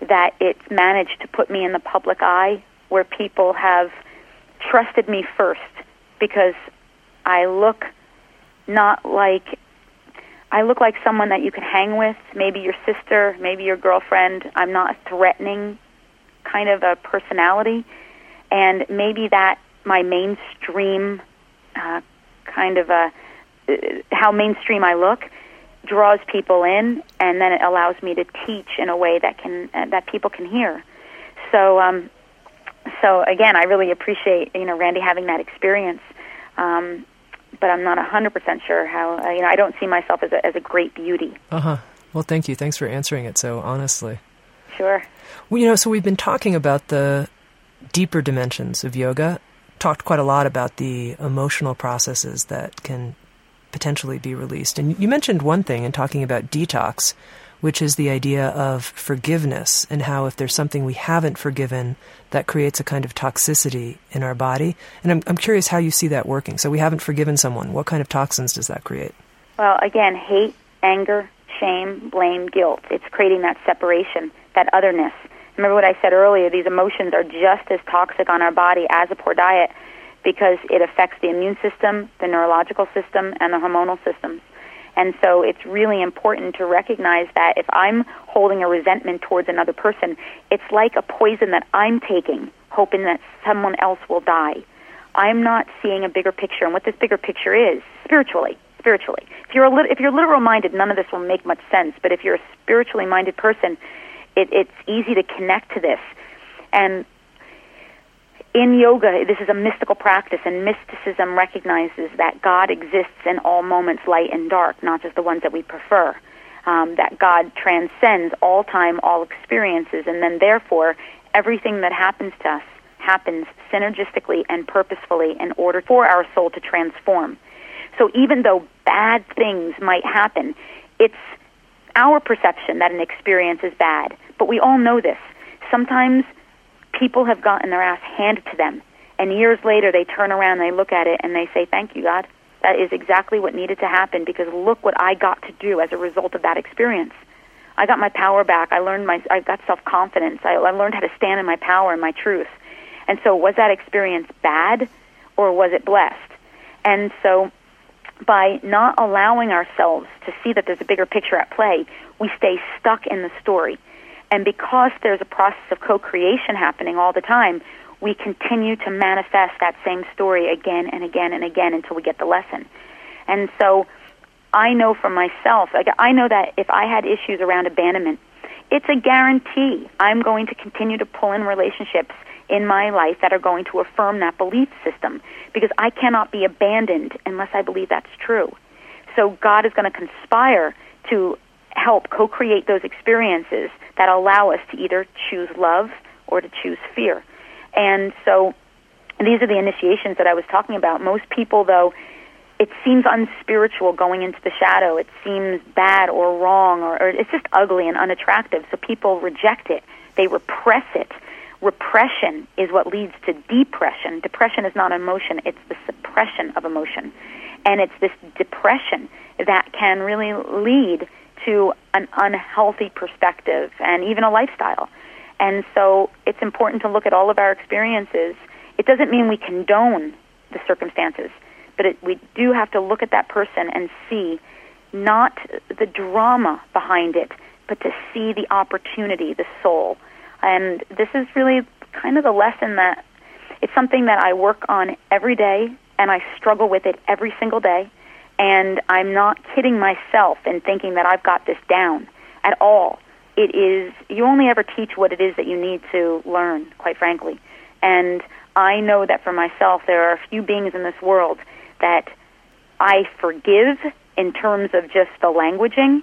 that it's managed to put me in the public eye where people have trusted me first because I look not like I look like someone that you could hang with, maybe your sister, maybe your girlfriend. I'm not threatening kind of a personality, and maybe that my mainstream uh, kind of a uh, how mainstream I look draws people in, and then it allows me to teach in a way that can uh, that people can hear. So, um, so again, I really appreciate you know Randy having that experience. Um, but I'm not 100% sure how, uh, you know, I don't see myself as a, as a great beauty. Uh huh. Well, thank you. Thanks for answering it so honestly. Sure. Well, you know, so we've been talking about the deeper dimensions of yoga, talked quite a lot about the emotional processes that can potentially be released. And you mentioned one thing in talking about detox, which is the idea of forgiveness and how if there's something we haven't forgiven, that creates a kind of toxicity in our body. And I'm, I'm curious how you see that working. So we haven't forgiven someone. What kind of toxins does that create? Well, again, hate, anger, shame, blame, guilt. It's creating that separation, that otherness. Remember what I said earlier, these emotions are just as toxic on our body as a poor diet because it affects the immune system, the neurological system, and the hormonal systems. And so it's really important to recognize that if I'm holding a resentment towards another person, it's like a poison that I'm taking, hoping that someone else will die. I'm not seeing a bigger picture, and what this bigger picture is spiritually. Spiritually, if you're a lit- if you're literal minded, none of this will make much sense. But if you're a spiritually minded person, it, it's easy to connect to this. And in yoga, this is a mystical practice, and mysticism recognizes that God exists in all moments, light and dark, not just the ones that we prefer. Um, that God transcends all time, all experiences, and then therefore everything that happens to us happens synergistically and purposefully in order for our soul to transform. So even though bad things might happen, it's our perception that an experience is bad. But we all know this. Sometimes people have gotten their ass handed to them. And years later, they turn around, they look at it, and they say, Thank you, God. That is exactly what needed to happen because look what I got to do as a result of that experience. I got my power back. I learned my, I got self confidence. I, I learned how to stand in my power and my truth. And so, was that experience bad or was it blessed? And so, by not allowing ourselves to see that there's a bigger picture at play, we stay stuck in the story. And because there's a process of co creation happening all the time, we continue to manifest that same story again and again and again until we get the lesson. And so I know for myself, I know that if I had issues around abandonment, it's a guarantee I'm going to continue to pull in relationships in my life that are going to affirm that belief system because I cannot be abandoned unless I believe that's true. So God is going to conspire to help co create those experiences that allow us to either choose love or to choose fear. And so these are the initiations that I was talking about. Most people, though, it seems unspiritual going into the shadow. It seems bad or wrong, or, or it's just ugly and unattractive. So people reject it. They repress it. Repression is what leads to depression. Depression is not emotion, it's the suppression of emotion. And it's this depression that can really lead to an unhealthy perspective and even a lifestyle. And so it's important to look at all of our experiences. It doesn't mean we condone the circumstances, but it, we do have to look at that person and see not the drama behind it, but to see the opportunity, the soul. And this is really kind of the lesson that it's something that I work on every day and I struggle with it every single day and I'm not kidding myself in thinking that I've got this down at all. It is, you only ever teach what it is that you need to learn, quite frankly. And I know that for myself, there are a few beings in this world that I forgive in terms of just the languaging,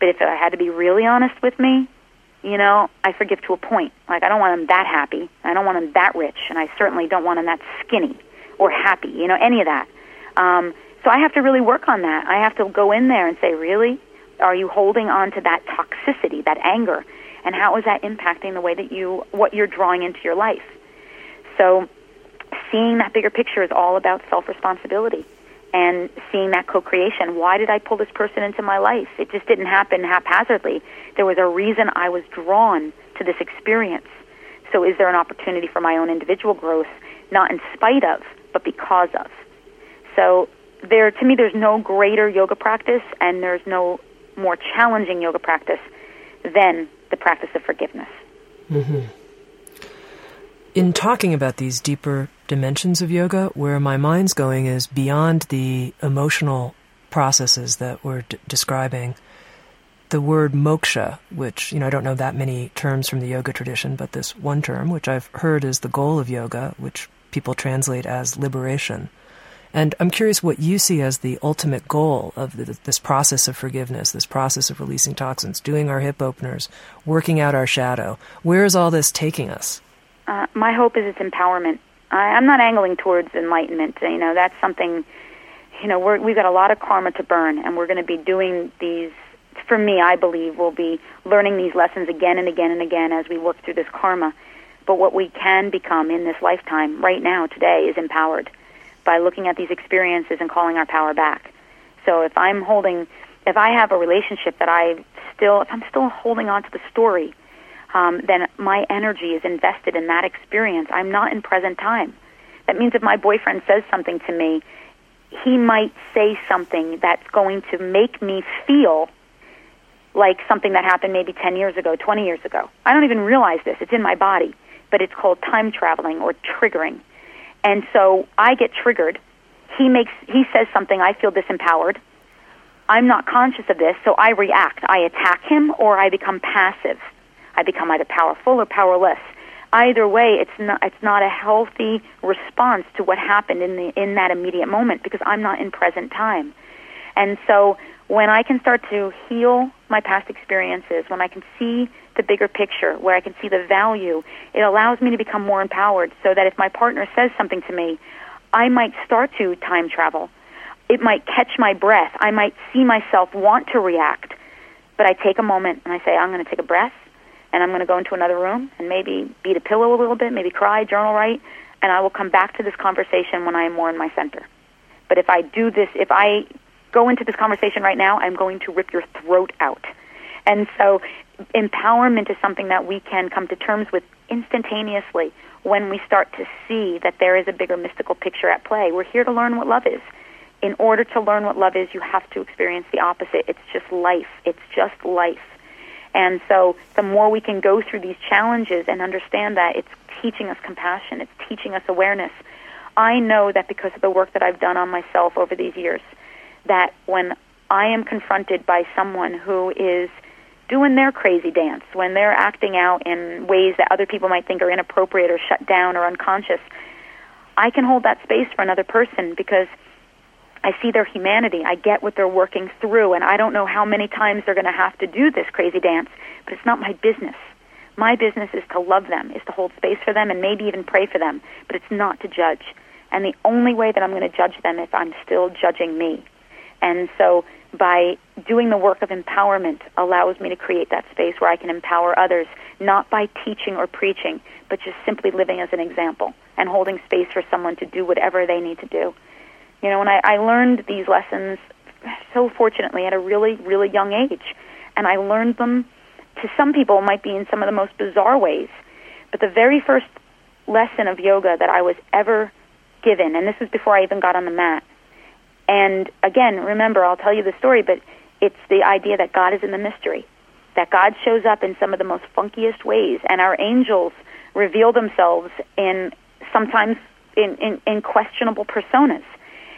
but if I had to be really honest with me, you know, I forgive to a point. Like, I don't want them that happy. I don't want them that rich, and I certainly don't want them that skinny or happy, you know, any of that. Um, so I have to really work on that. I have to go in there and say, really? Are you holding on to that toxicity, that anger? And how is that impacting the way that you, what you're drawing into your life? So seeing that bigger picture is all about self responsibility and seeing that co creation. Why did I pull this person into my life? It just didn't happen haphazardly. There was a reason I was drawn to this experience. So, is there an opportunity for my own individual growth, not in spite of, but because of? So, there to me there's no greater yoga practice and there's no more challenging yoga practice than the practice of forgiveness. Mm-hmm. In talking about these deeper dimensions of yoga, where my mind's going is beyond the emotional processes that we're d- describing. The word moksha, which, you know, I don't know that many terms from the yoga tradition, but this one term, which I've heard is the goal of yoga, which people translate as liberation. And I'm curious what you see as the ultimate goal of the, this process of forgiveness, this process of releasing toxins, doing our hip openers, working out our shadow. Where is all this taking us? Uh, my hope is it's empowerment. I, I'm not angling towards enlightenment. You know, that's something. You know, we're, we've got a lot of karma to burn, and we're going to be doing these for me, I believe, we'll be learning these lessons again and again and again as we work through this karma. But what we can become in this lifetime, right now, today, is empowered by looking at these experiences and calling our power back. So if I'm holding, if I have a relationship that I still, if I'm still holding on to the story, um, then my energy is invested in that experience. I'm not in present time. That means if my boyfriend says something to me, he might say something that's going to make me feel like something that happened maybe 10 years ago, 20 years ago. I don't even realize this. It's in my body, but it's called time traveling or triggering. And so I get triggered. He makes he says something I feel disempowered. I'm not conscious of this, so I react. I attack him or I become passive. I become either powerful or powerless. Either way, it's not it's not a healthy response to what happened in the in that immediate moment because I'm not in present time. And so when I can start to heal my past experiences, when I can see the bigger picture, where I can see the value, it allows me to become more empowered so that if my partner says something to me, I might start to time travel. It might catch my breath. I might see myself want to react. But I take a moment and I say, I'm going to take a breath and I'm going to go into another room and maybe beat a pillow a little bit, maybe cry, journal write, and I will come back to this conversation when I am more in my center. But if I do this, if I go into this conversation right now, I'm going to rip your throat out. And so empowerment is something that we can come to terms with instantaneously when we start to see that there is a bigger mystical picture at play. We're here to learn what love is. In order to learn what love is, you have to experience the opposite. It's just life. It's just life. And so the more we can go through these challenges and understand that it's teaching us compassion, it's teaching us awareness. I know that because of the work that I've done on myself over these years, that when I am confronted by someone who is doing their crazy dance, when they're acting out in ways that other people might think are inappropriate or shut down or unconscious, I can hold that space for another person because I see their humanity. I get what they're working through, and I don't know how many times they're going to have to do this crazy dance, but it's not my business. My business is to love them, is to hold space for them, and maybe even pray for them, but it's not to judge. And the only way that I'm going to judge them is if I'm still judging me. And so by doing the work of empowerment allows me to create that space where I can empower others, not by teaching or preaching, but just simply living as an example and holding space for someone to do whatever they need to do. You know, and I, I learned these lessons so fortunately at a really, really young age. And I learned them to some people might be in some of the most bizarre ways. But the very first lesson of yoga that I was ever given, and this was before I even got on the mat, and again, remember, I'll tell you the story, but it's the idea that God is in the mystery, that God shows up in some of the most funkiest ways, and our angels reveal themselves in sometimes in, in, in questionable personas.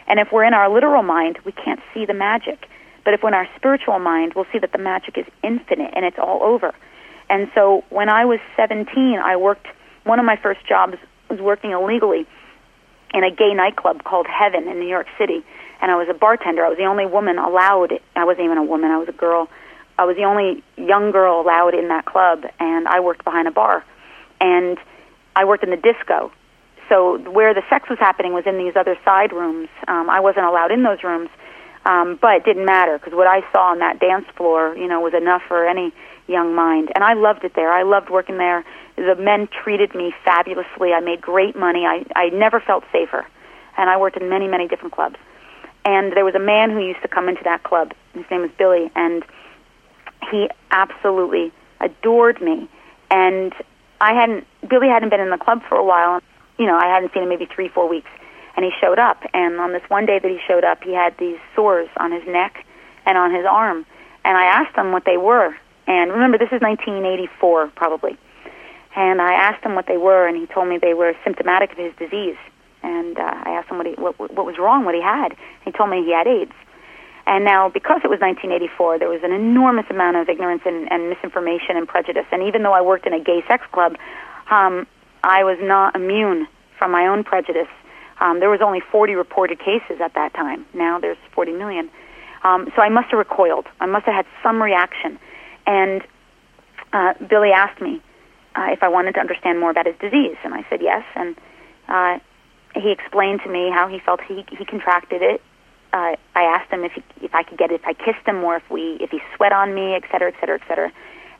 And if we're in our literal mind, we can't see the magic. But if we're in our spiritual mind, we'll see that the magic is infinite and it's all over. And so when I was 17, I worked, one of my first jobs was working illegally in a gay nightclub called Heaven in New York City and I was a bartender. I was the only woman allowed. I wasn't even a woman. I was a girl. I was the only young girl allowed in that club, and I worked behind a bar, and I worked in the disco. So where the sex was happening was in these other side rooms. Um, I wasn't allowed in those rooms, um, but it didn't matter because what I saw on that dance floor, you know, was enough for any young mind. And I loved it there. I loved working there. The men treated me fabulously. I made great money. I I never felt safer, and I worked in many many different clubs. And there was a man who used to come into that club. His name was Billy, and he absolutely adored me. And I hadn't Billy hadn't been in the club for a while. You know, I hadn't seen him maybe three, four weeks. And he showed up. And on this one day that he showed up, he had these sores on his neck and on his arm. And I asked him what they were. And remember, this is 1984, probably. And I asked him what they were, and he told me they were symptomatic of his disease and uh, I asked him what, he, what what was wrong, what he had. He told me he had AIDS. And now, because it was 1984, there was an enormous amount of ignorance and, and misinformation and prejudice. And even though I worked in a gay sex club, um, I was not immune from my own prejudice. Um, there was only 40 reported cases at that time. Now there's 40 million. Um, so I must have recoiled. I must have had some reaction. And uh, Billy asked me uh, if I wanted to understand more about his disease, and I said yes. And uh, he explained to me how he felt he he contracted it uh, I asked him if he, if I could get it, if I kissed him, more if we if he sweat on me, et cetera, et cetera, et cetera.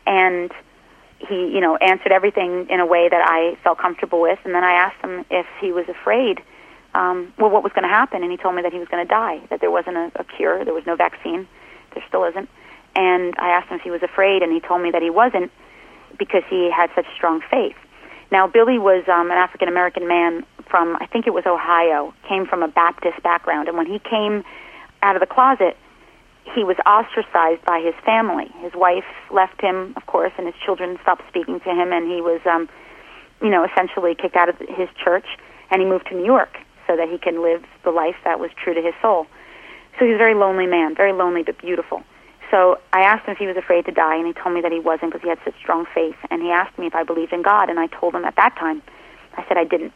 And he, you know, answered everything in a way that I felt comfortable with. And then I asked him if he was afraid, um, well, what was going to happen, and he told me that he was going to die, that there wasn't a, a cure, there was no vaccine, there still isn't. And I asked him if he was afraid, and he told me that he wasn't because he had such strong faith. Now, Billy was um, an African American man from, I think it was Ohio, came from a Baptist background, and when he came out of the closet, he was ostracized by his family. His wife left him, of course, and his children stopped speaking to him, and he was, um, you know, essentially kicked out of his church, and he moved to New York so that he can live the life that was true to his soul. So he's a very lonely man, very lonely but beautiful. So I asked him if he was afraid to die, and he told me that he wasn't because he had such strong faith. And he asked me if I believed in God, and I told him at that time, I said I didn't,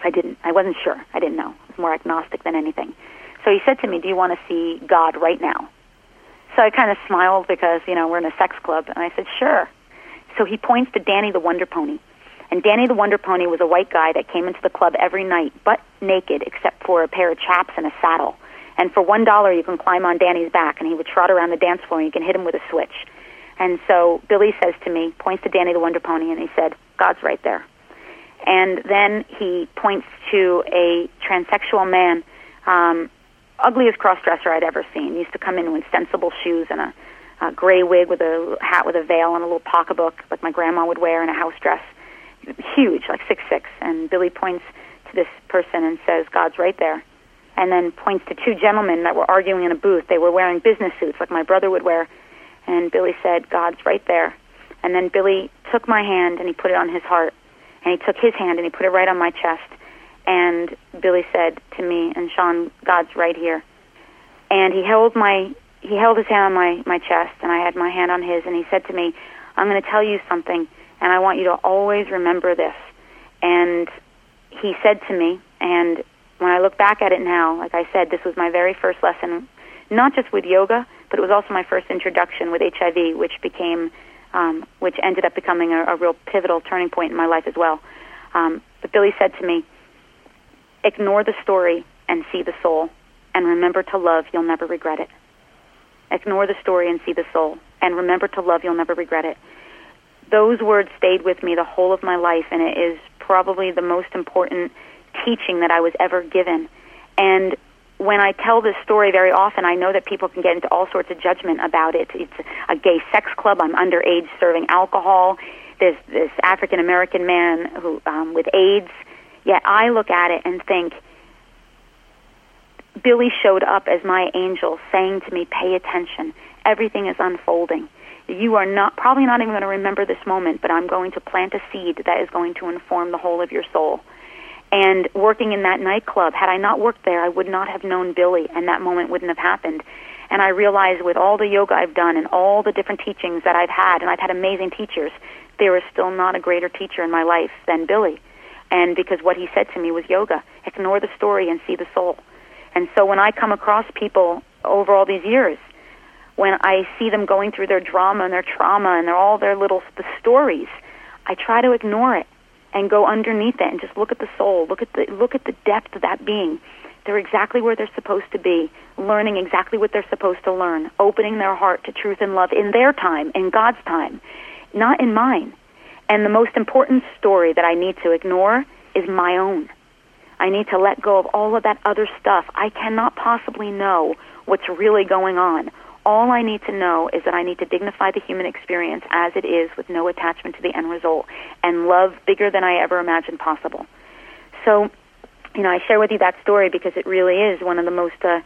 because I didn't, I wasn't sure, I didn't know. I was more agnostic than anything. So he said to me, "Do you want to see God right now?" So I kind of smiled because you know we're in a sex club, and I said, "Sure." So he points to Danny the Wonder Pony, and Danny the Wonder Pony was a white guy that came into the club every night, but naked except for a pair of chaps and a saddle. And for one dollar, you can climb on Danny's back, and he would trot around the dance floor, and you can hit him with a switch. And so Billy says to me, points to Danny the Wonder Pony, and he said, "God's right there." And then he points to a transsexual man um, ugliest crossdresser I'd ever seen. He used to come in with sensible shoes and a, a gray wig with a hat with a veil and a little pocketbook like my grandma would wear and a house dress. Huge, like six six. And Billy points to this person and says, "God's right there." And then points to two gentlemen that were arguing in a booth. They were wearing business suits like my brother would wear. And Billy said, "God's right there." And then Billy took my hand and he put it on his heart. And he took his hand and he put it right on my chest and Billy said to me and Seane, God's right here. And he held my he held his hand on my my chest and I had my hand on his and he said to me, I'm going to tell you something and I want you to always remember this. And he said to me and when I look back at it now, like I said, this was my very first lesson, not just with yoga, but it was also my first introduction with HIV, which became, um, which ended up becoming a, a real pivotal turning point in my life as well. Um, but Billy said to me, Ignore the story and see the soul. And remember to love, you'll never regret it. Ignore the story and see the soul. And remember to love, you'll never regret it. Those words stayed with me the whole of my life, and it is probably the most important teaching that I was ever given. And when I tell this story very often, I know that people can get into all sorts of judgment about it. It's a gay sex club. I'm underage serving alcohol. There's this African American man who um, with AIDS Yet I look at it and think, Billy showed up as my angel saying to me, pay attention. Everything is unfolding. You are not, probably not even going to remember this moment, but I'm going to plant a seed that is going to inform the whole of your soul. And working in that nightclub, had I not worked there, I would not have known Billy, and that moment wouldn't have happened. And I realized with all the yoga I've done and all the different teachings that I've had, and I've had amazing teachers, there is still not a greater teacher in my life than Billy. And because what he said to me was yoga ignore the story and see the soul. And so when i come across people over all these years when i see them going through their drama and their trauma and their, all their little the stories i try to ignore it and go underneath it and just look at the soul look at the look at the depth of that being they're exactly where they're supposed to be learning exactly what they're supposed to learn opening their heart to truth and love in their time in god's time not in mine and the most important story that I need to ignore is my own. I need to let go of all of that other stuff. I cannot possibly know what's really going on. All I need to know is that I need to dignify the human experience as it is with no attachment to the end result and love bigger than I ever imagined possible. So, you know, I share with you that story because it really is one of the most uh,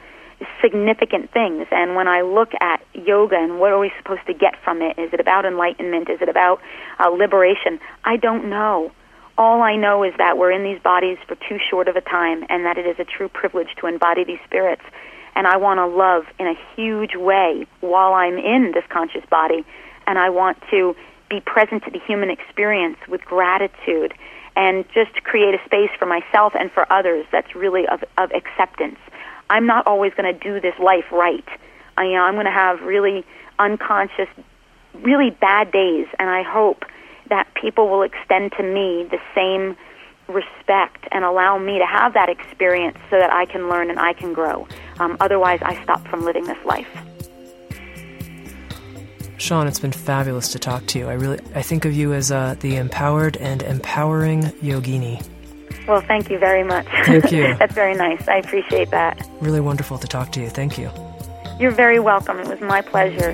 significant things. And when I look at yoga and what are we supposed to get from it, is it about enlightenment? Is it about uh, liberation? I don't know. All I know is that we're in these bodies for too short of a time and that it is a true privilege to embody these spirits. And I want to love in a huge way while I'm in this conscious body. And I want to be present to the human experience with gratitude and just create a space for myself and for others that's really of, of acceptance I'm not always going to do this life right. I, you know, I'm going to have really unconscious, really bad days, and I hope that people will extend to me the same respect and allow me to have that experience so that I can learn and I can grow. Um, otherwise, I stop from living this life. Seane, it's been fabulous to talk to you. I really, I think of you as uh, the empowered and empowering yogini. Well, thank you very much. Thank you. (laughs) That's very nice. I appreciate that. Really wonderful to talk to you. Thank you. You're very welcome. It was my pleasure.